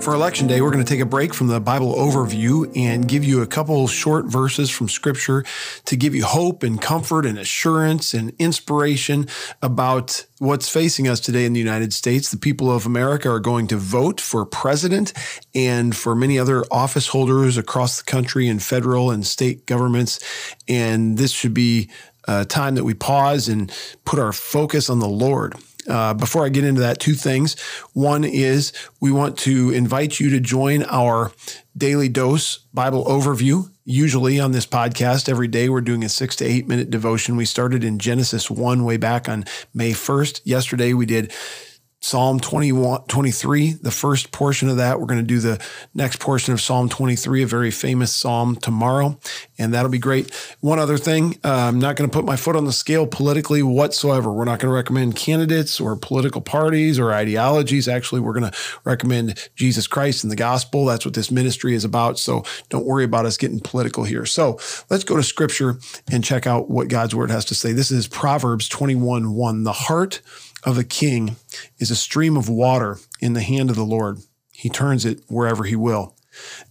For Election Day, we're going to take a break from the Bible overview and give you a couple short verses from Scripture to give you hope and comfort and assurance and inspiration about what's facing us today in the United States. The people of America are going to vote for president and for many other office holders across the country in federal and state governments. And this should be a time that we pause and put our focus on the Lord. Uh, before I get into that, two things. One is we want to invite you to join our daily dose Bible overview. Usually on this podcast, every day we're doing a six to eight minute devotion. We started in Genesis 1 way back on May 1st. Yesterday we did Psalm 21, 23, the first portion of that. We're going to do the next portion of Psalm 23, a very famous psalm tomorrow, and that'll be great. One other thing, uh, I'm not going to put my foot on the scale politically whatsoever. We're not going to recommend candidates or political parties or ideologies. Actually, we're going to recommend Jesus Christ and the gospel. That's what this ministry is about. So don't worry about us getting political here. So let's go to scripture and check out what God's word has to say. This is Proverbs 21 1. The heart of a king is a stream of water in the hand of the Lord. He turns it wherever he will.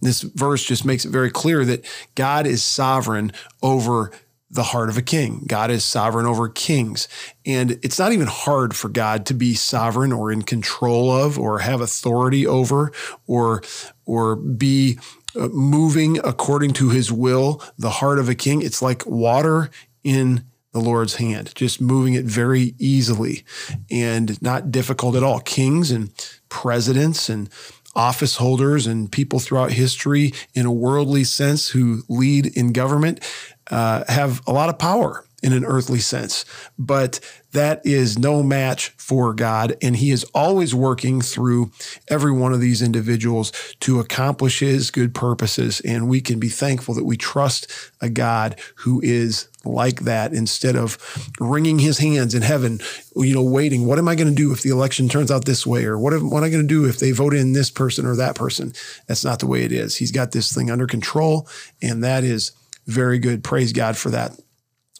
This verse just makes it very clear that God is sovereign over the heart of a king. God is sovereign over kings. And it's not even hard for God to be sovereign or in control of or have authority over or or be uh, moving according to his will the heart of a king. It's like water in the Lord's hand, just moving it very easily and not difficult at all. Kings and presidents and office holders and people throughout history in a worldly sense who lead in government uh, have a lot of power in an earthly sense, but that is no match for God. And He is always working through every one of these individuals to accomplish His good purposes. And we can be thankful that we trust a God who is like that instead of wringing His hands in heaven, you know, waiting. What am I going to do if the election turns out this way? Or what am, what am I going to do if they vote in this person or that person? That's not the way it is. He's got this thing under control. And that is very good. Praise God for that.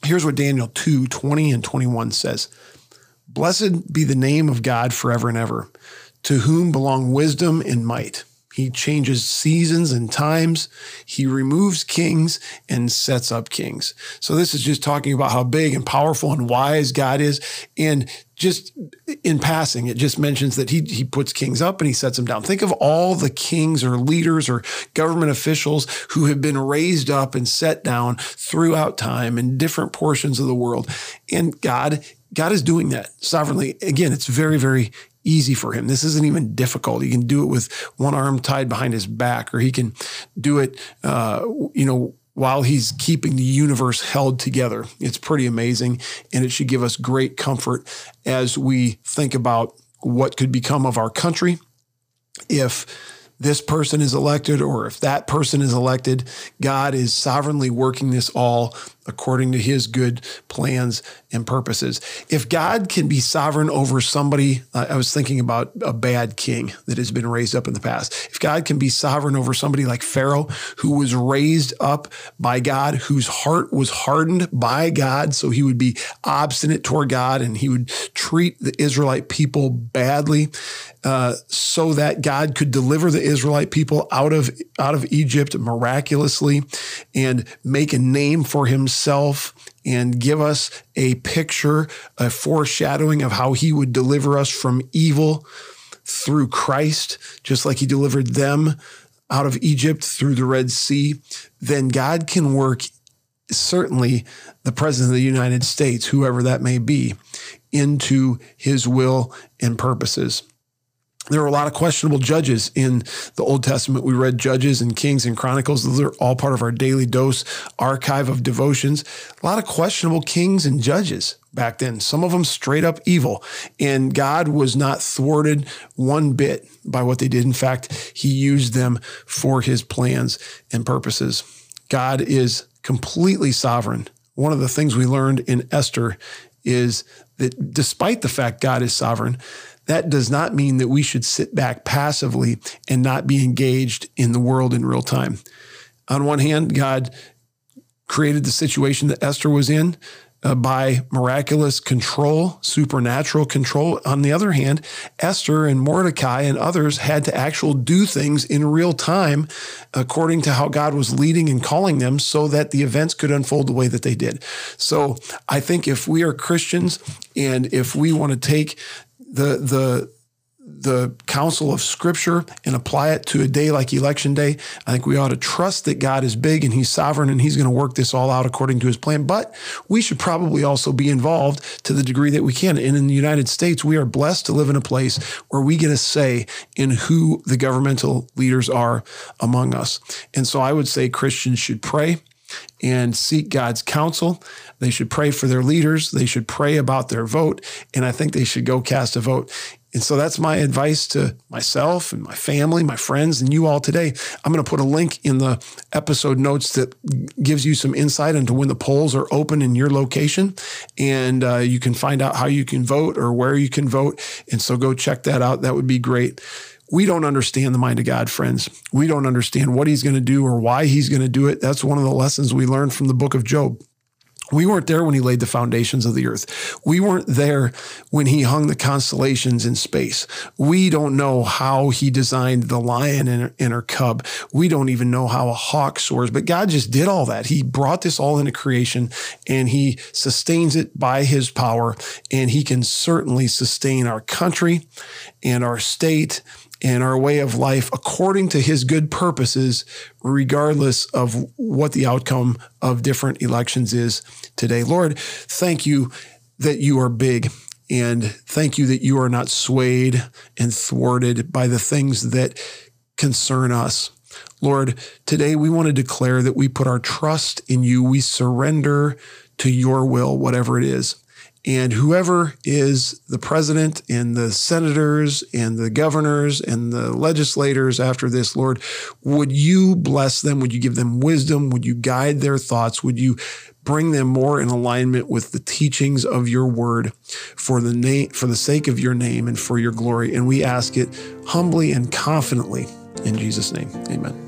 Here's what Daniel 2 20 and 21 says Blessed be the name of God forever and ever, to whom belong wisdom and might. He changes seasons and times. He removes kings and sets up kings. So this is just talking about how big and powerful and wise God is. And just in passing, it just mentions that he, he puts kings up and he sets them down. Think of all the kings or leaders or government officials who have been raised up and set down throughout time in different portions of the world. And God, God is doing that sovereignly. Again, it's very, very easy for him. This isn't even difficult. He can do it with one arm tied behind his back, or he can do it, uh, you know, while he's keeping the universe held together. It's pretty amazing. And it should give us great comfort as we think about what could become of our country if this person is elected or if that person is elected. God is sovereignly working this all according to his good plans and purposes. If God can be sovereign over somebody, uh, I was thinking about a bad king that has been raised up in the past. If God can be sovereign over somebody like Pharaoh, who was raised up by God, whose heart was hardened by God, so he would be obstinate toward God and he would treat the Israelite people badly, uh, so that God could deliver the Israelite people out of out of Egypt miraculously and make a name for himself and give us a picture, a foreshadowing of how he would deliver us from evil through Christ, just like he delivered them out of Egypt through the Red Sea, then God can work, certainly the President of the United States, whoever that may be, into his will and purposes there were a lot of questionable judges in the Old Testament. We read Judges and Kings and Chronicles. Those are all part of our daily dose archive of devotions. A lot of questionable kings and judges back then, some of them straight up evil. And God was not thwarted one bit by what they did. In fact, he used them for his plans and purposes. God is completely sovereign. One of the things we learned in Esther is that despite the fact God is sovereign, that does not mean that we should sit back passively and not be engaged in the world in real time. On one hand, God created the situation that Esther was in uh, by miraculous control, supernatural control. On the other hand, Esther and Mordecai and others had to actually do things in real time according to how God was leading and calling them so that the events could unfold the way that they did. So I think if we are Christians and if we want to take the the the counsel of scripture and apply it to a day like election day. I think we ought to trust that God is big and he's sovereign and he's going to work this all out according to his plan. But we should probably also be involved to the degree that we can. And in the United States, we are blessed to live in a place where we get a say in who the governmental leaders are among us. And so I would say Christians should pray and seek God's counsel. They should pray for their leaders. They should pray about their vote. And I think they should go cast a vote. And so that's my advice to myself and my family, my friends, and you all today. I'm going to put a link in the episode notes that gives you some insight into when the polls are open in your location. And uh, you can find out how you can vote or where you can vote. And so go check that out. That would be great. We don't understand the mind of God, friends. We don't understand what he's going to do or why he's going to do it. That's one of the lessons we learned from the book of Job. We weren't there when he laid the foundations of the earth. We weren't there when he hung the constellations in space. We don't know how he designed the lion and her, and her cub. We don't even know how a hawk soars, but God just did all that. He brought this all into creation and he sustains it by his power. And he can certainly sustain our country and our state and our way of life according to his good purposes, regardless of what the outcome of different elections is today. Lord, thank you that you are big. And thank you that you are not swayed and thwarted by the things that concern us. Lord, today we want to declare that we put our trust in you. We surrender to your will, whatever it is. And whoever is the president and the senators and the governors and the legislators after this, Lord, would you bless them? Would you give them wisdom? Would you guide their thoughts? Would you bring them more in alignment with the teachings of your word for the name, for the sake of your name and for your glory? And we ask it humbly and confidently in Jesus' name. Amen.